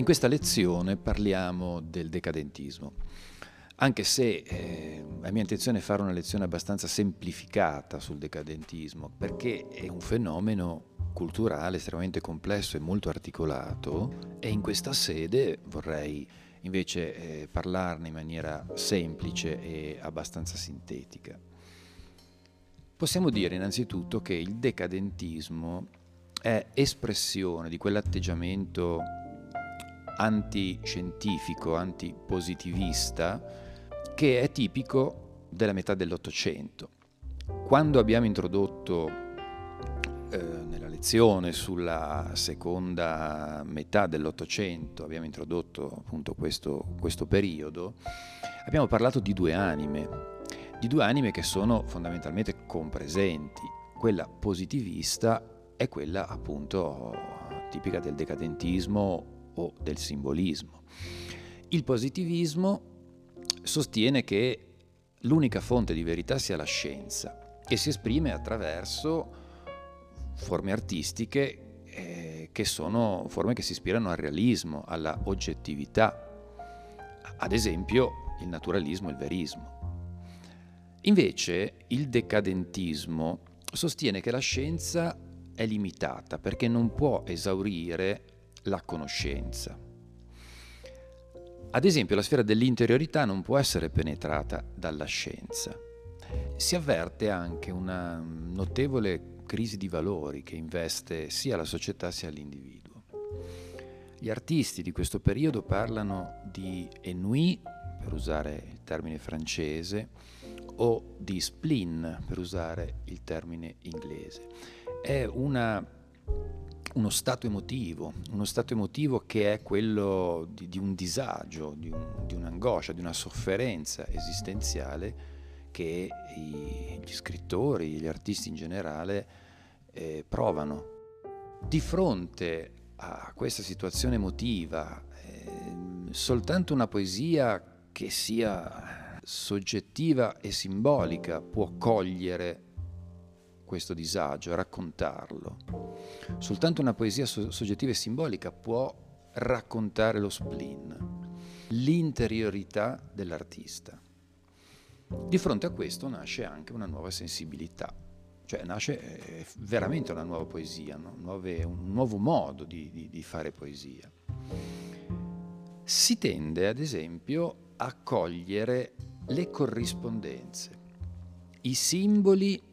In questa lezione parliamo del decadentismo, anche se eh, la mia intenzione è fare una lezione abbastanza semplificata sul decadentismo, perché è un fenomeno culturale estremamente complesso e molto articolato e in questa sede vorrei invece eh, parlarne in maniera semplice e abbastanza sintetica. Possiamo dire innanzitutto che il decadentismo è espressione di quell'atteggiamento antiscientifico, antipositivista, che è tipico della metà dell'Ottocento. Quando abbiamo introdotto eh, nella lezione sulla seconda metà dell'Ottocento, abbiamo introdotto appunto questo, questo periodo, abbiamo parlato di due anime, di due anime che sono fondamentalmente compresenti. Quella positivista è quella appunto tipica del decadentismo o del simbolismo. Il positivismo sostiene che l'unica fonte di verità sia la scienza e si esprime attraverso forme artistiche eh, che sono forme che si ispirano al realismo, alla oggettività, ad esempio il naturalismo e il verismo. Invece il decadentismo sostiene che la scienza è limitata perché non può esaurire la conoscenza. Ad esempio, la sfera dell'interiorità non può essere penetrata dalla scienza. Si avverte anche una notevole crisi di valori che investe sia la società sia l'individuo. Gli artisti di questo periodo parlano di ennui, per usare il termine francese, o di spleen, per usare il termine inglese. È una uno stato emotivo, uno stato emotivo che è quello di, di un disagio, di, un, di, un'angoscia, di una sofferenza esistenziale che i, gli scrittori, gli artisti in generale eh, provano. Di fronte a questa situazione emotiva, eh, soltanto una poesia che sia soggettiva e simbolica può cogliere questo disagio, raccontarlo. Soltanto una poesia soggettiva e simbolica può raccontare lo spleen, l'interiorità dell'artista. Di fronte a questo nasce anche una nuova sensibilità, cioè nasce eh, veramente una nuova poesia, un nuovo modo di, di, di fare poesia. Si tende ad esempio a cogliere le corrispondenze, i simboli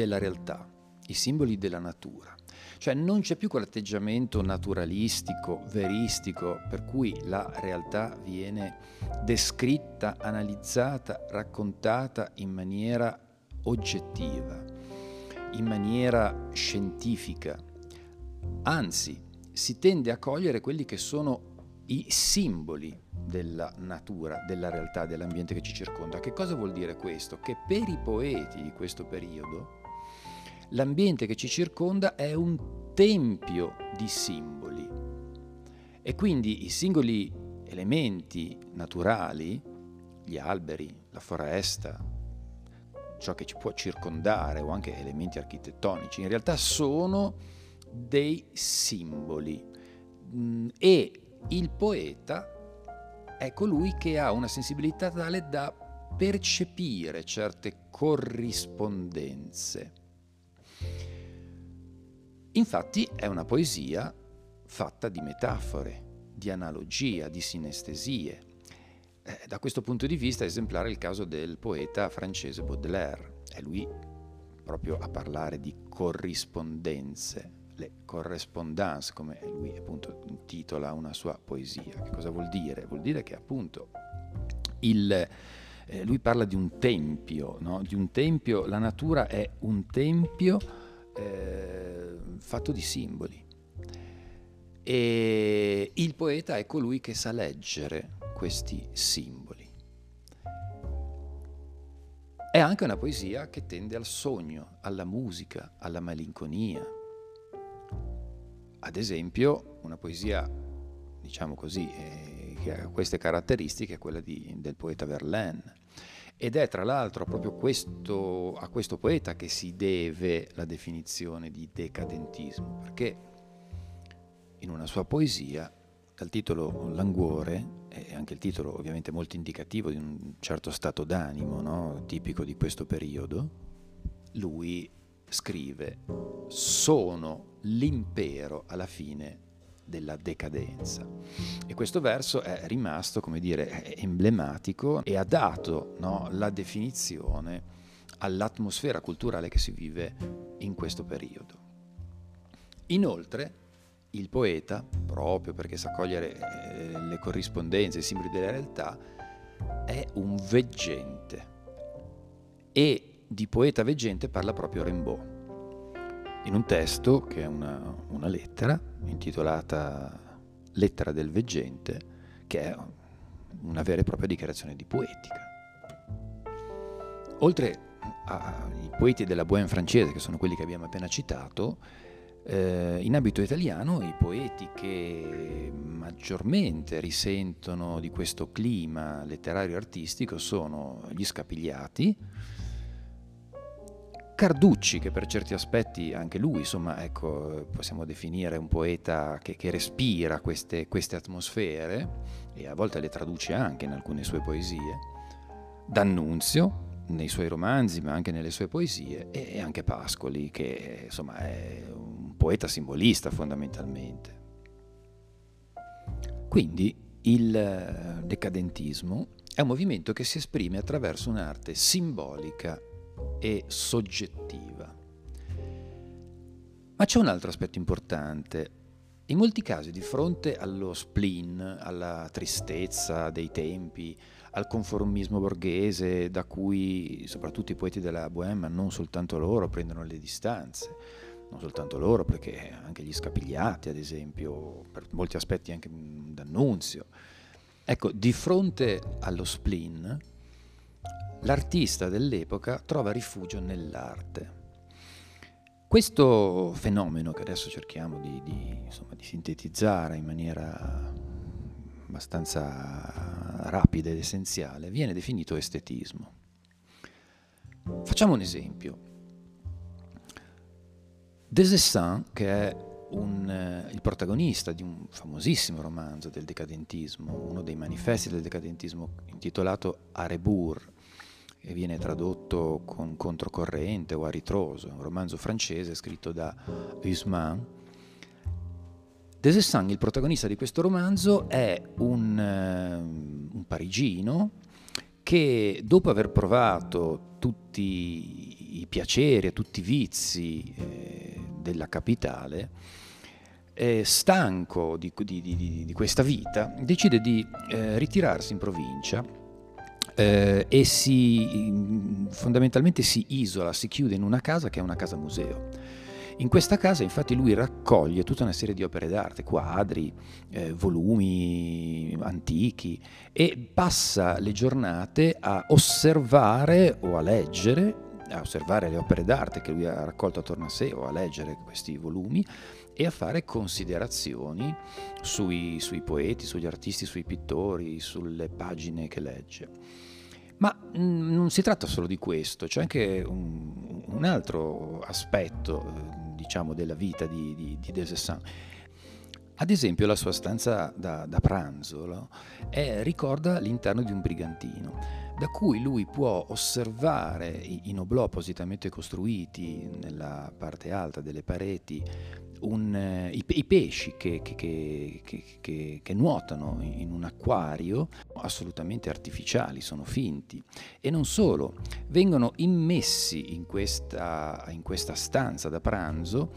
della realtà, i simboli della natura. Cioè non c'è più quell'atteggiamento naturalistico, veristico, per cui la realtà viene descritta, analizzata, raccontata in maniera oggettiva, in maniera scientifica. Anzi, si tende a cogliere quelli che sono i simboli della natura, della realtà, dell'ambiente che ci circonda. Che cosa vuol dire questo? Che per i poeti di questo periodo l'ambiente che ci circonda è un tempio di simboli e quindi i singoli elementi naturali, gli alberi, la foresta, ciò che ci può circondare o anche elementi architettonici, in realtà sono dei simboli mm, e il poeta è colui che ha una sensibilità tale da percepire certe corrispondenze. Infatti è una poesia fatta di metafore, di analogia, di sinestesie. Eh, da questo punto di vista è esemplare il caso del poeta francese Baudelaire. È lui proprio a parlare di corrispondenze, le correspondance, come lui appunto intitola una sua poesia. Che cosa vuol dire? Vuol dire che appunto il, eh, lui parla di un tempio, no? di un tempio, la natura è un tempio eh, fatto di simboli. E il poeta è colui che sa leggere questi simboli. È anche una poesia che tende al sogno, alla musica, alla malinconia, ad esempio, una poesia, diciamo così, eh, che ha queste caratteristiche è quella di, del poeta Verlaine. Ed è tra l'altro proprio questo, a questo poeta che si deve la definizione di decadentismo, perché in una sua poesia dal titolo Languore, e anche il titolo ovviamente molto indicativo di un certo stato d'animo, no? tipico di questo periodo, lui scrive sono l'impero alla fine della decadenza. E questo verso è rimasto, come dire, emblematico e ha dato no, la definizione all'atmosfera culturale che si vive in questo periodo. Inoltre, il poeta, proprio perché sa cogliere eh, le corrispondenze, i simboli della realtà, è un veggente. E di poeta veggente parla proprio Rimbaud. In un testo, che è una, una lettera, intitolata Lettera del veggente, che è una vera e propria dichiarazione di poetica. Oltre ai poeti della Bohème francese, che sono quelli che abbiamo appena citato, eh, in ambito italiano i poeti che maggiormente risentono di questo clima letterario artistico sono gli Scapigliati, Carducci, che per certi aspetti anche lui, insomma, ecco, possiamo definire un poeta che, che respira queste, queste atmosfere e a volte le traduce anche in alcune sue poesie, D'Annunzio, nei suoi romanzi ma anche nelle sue poesie e anche Pascoli che insomma è un poeta simbolista fondamentalmente. Quindi il decadentismo è un movimento che si esprime attraverso un'arte simbolica e soggettiva. Ma c'è un altro aspetto importante. In molti casi, di fronte allo spleen, alla tristezza dei tempi, al conformismo borghese da cui soprattutto i poeti della Bohème, non soltanto loro, prendono le distanze. Non soltanto loro, perché anche gli scapigliati, ad esempio, per molti aspetti anche d'annunzio. Ecco, di fronte allo spleen, l'artista dell'epoca trova rifugio nell'arte. Questo fenomeno che adesso cerchiamo di, di, insomma, di sintetizzare in maniera abbastanza rapida ed essenziale, viene definito estetismo. Facciamo un esempio. Desessin, che è un, eh, il protagonista di un famosissimo romanzo del decadentismo, uno dei manifesti del decadentismo intitolato A rebours, che viene tradotto con controcorrente o a ritroso, un romanzo francese scritto da Usman, Desessan, il protagonista di questo romanzo, è un, uh, un parigino che dopo aver provato tutti i piaceri e tutti i vizi eh, della capitale, eh, stanco di, di, di, di, questa vita, decide di eh, ritirarsi in provincia eh, e si, fondamentalmente si isola, si chiude in una casa che è una casa museo. In questa casa infatti lui raccoglie tutta una serie di opere d'arte, quadri, eh, volumi antichi e passa le giornate a osservare o a leggere, a osservare le opere d'arte che lui ha raccolto attorno a sé o a leggere questi volumi e a fare considerazioni sui, sui poeti, sugli artisti, sui pittori, sulle pagine che legge. Ma mm, non si tratta solo di questo, c'è anche un, un altro aspetto eh, diciamo, della vita di, di, di Desessin. Ad esempio la sua stanza da, da pranzo no? è, ricorda l'interno di un brigantino, da cui lui può osservare in oblò appositamente costruiti nella parte alta delle pareti un, eh, i, i, pesci che, che, che, che, nuotano in un acquario assolutamente artificiali, sono finti. E non solo, vengono immessi in questa, in questa stanza da pranzo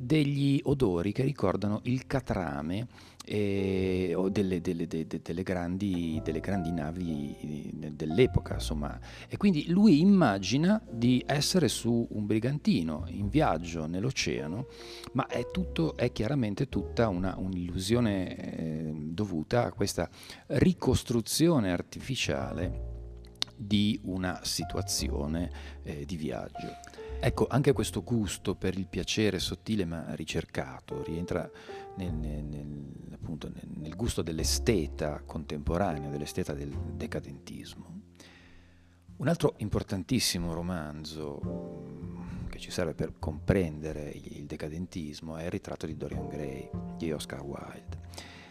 degli odori che ricordano il catrame eh, o delle, delle, de, de, delle, grandi, delle, grandi, navi dell'epoca, insomma. E quindi lui immagina di essere su un brigantino in viaggio nell'oceano, ma è, tutto, è chiaramente tutta una, un'illusione eh, dovuta a questa ricostruzione artificiale di una situazione eh, di viaggio. Ecco, anche questo gusto per il piacere sottile ma ricercato rientra nel, nel, appunto, nel gusto dell'esteta contemporanea, dell'esteta del decadentismo. Un altro importantissimo romanzo mm, che ci serve per comprendere il decadentismo è il ritratto di Dorian Gray di Oscar Wilde.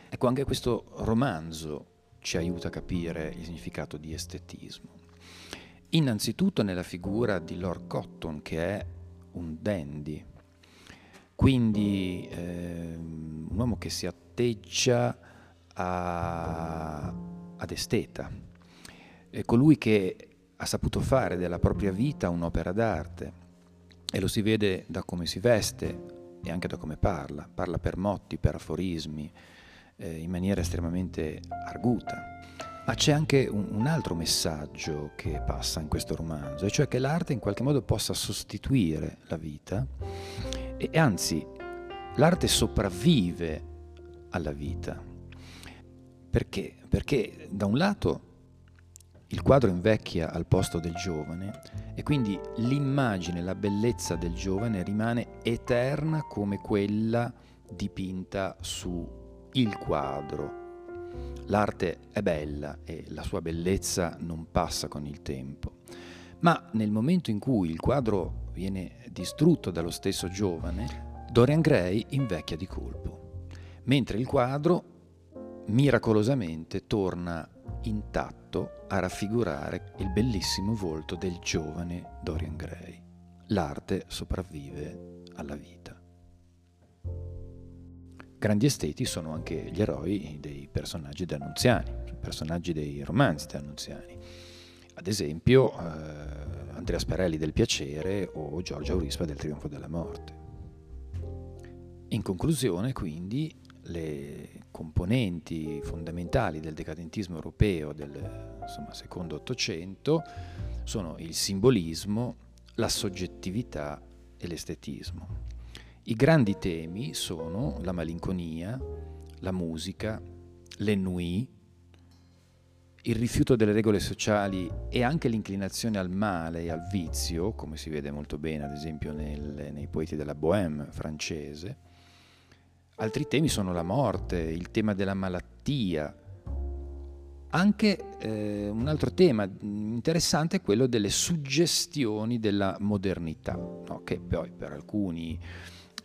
Ecco, anche questo romanzo ci aiuta a capire il significato di estetismo. Innanzitutto nella figura di Lord Cotton, che è un dandy, quindi eh, un uomo che si atteggia a, ad esteta, è colui che ha saputo fare della propria vita un'opera d'arte. E lo si vede da come si veste e anche da come parla, parla per motti, per aforismi, eh, in maniera estremamente arguta. Ma c'è anche un, un, altro messaggio che passa in questo romanzo, e cioè che l'arte in qualche modo possa sostituire la vita, e, e anzi l'arte sopravvive alla vita. Perché? Perché da un lato il quadro invecchia al posto del giovane e quindi l'immagine, la bellezza del giovane rimane eterna come quella dipinta su il quadro. L'arte è bella e la sua bellezza non passa con il tempo. Ma nel momento in cui il quadro viene distrutto dallo stesso giovane, Dorian Gray invecchia di colpo, mentre il quadro miracolosamente torna intatto a raffigurare il bellissimo volto del giovane Dorian Gray. L'arte sopravvive alla vita. Grandi esteti sono anche gli eroi dei personaggi d'Annunziani, personaggi dei romanzi d'Annunziani. Ad esempio eh, Andrea Sperelli del Piacere o Giorgio Aurispa del Trionfo della Morte. In conclusione, quindi, le componenti fondamentali del decadentismo europeo del insomma, secondo Ottocento sono il simbolismo, la soggettività e l'estetismo. I grandi temi sono la malinconia, la musica, l'ennui, il rifiuto delle regole sociali e anche l'inclinazione al male e al vizio, come si vede molto bene ad esempio nel, nei poeti della Bohème francese, Altri temi sono la morte, il tema della malattia. Anche eh, un altro tema interessante è quello delle suggestioni della modernità, no? che poi per alcuni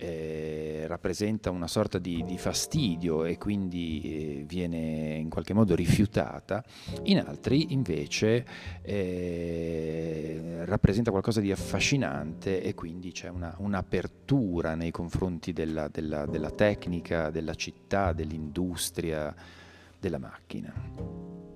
eh, rappresenta una sorta di, di, fastidio e quindi eh, viene in qualche modo rifiutata, in altri invece eh, rappresenta qualcosa di affascinante e quindi c'è una, un'apertura nei confronti della, della, della tecnica, della città, dell'industria, della macchina.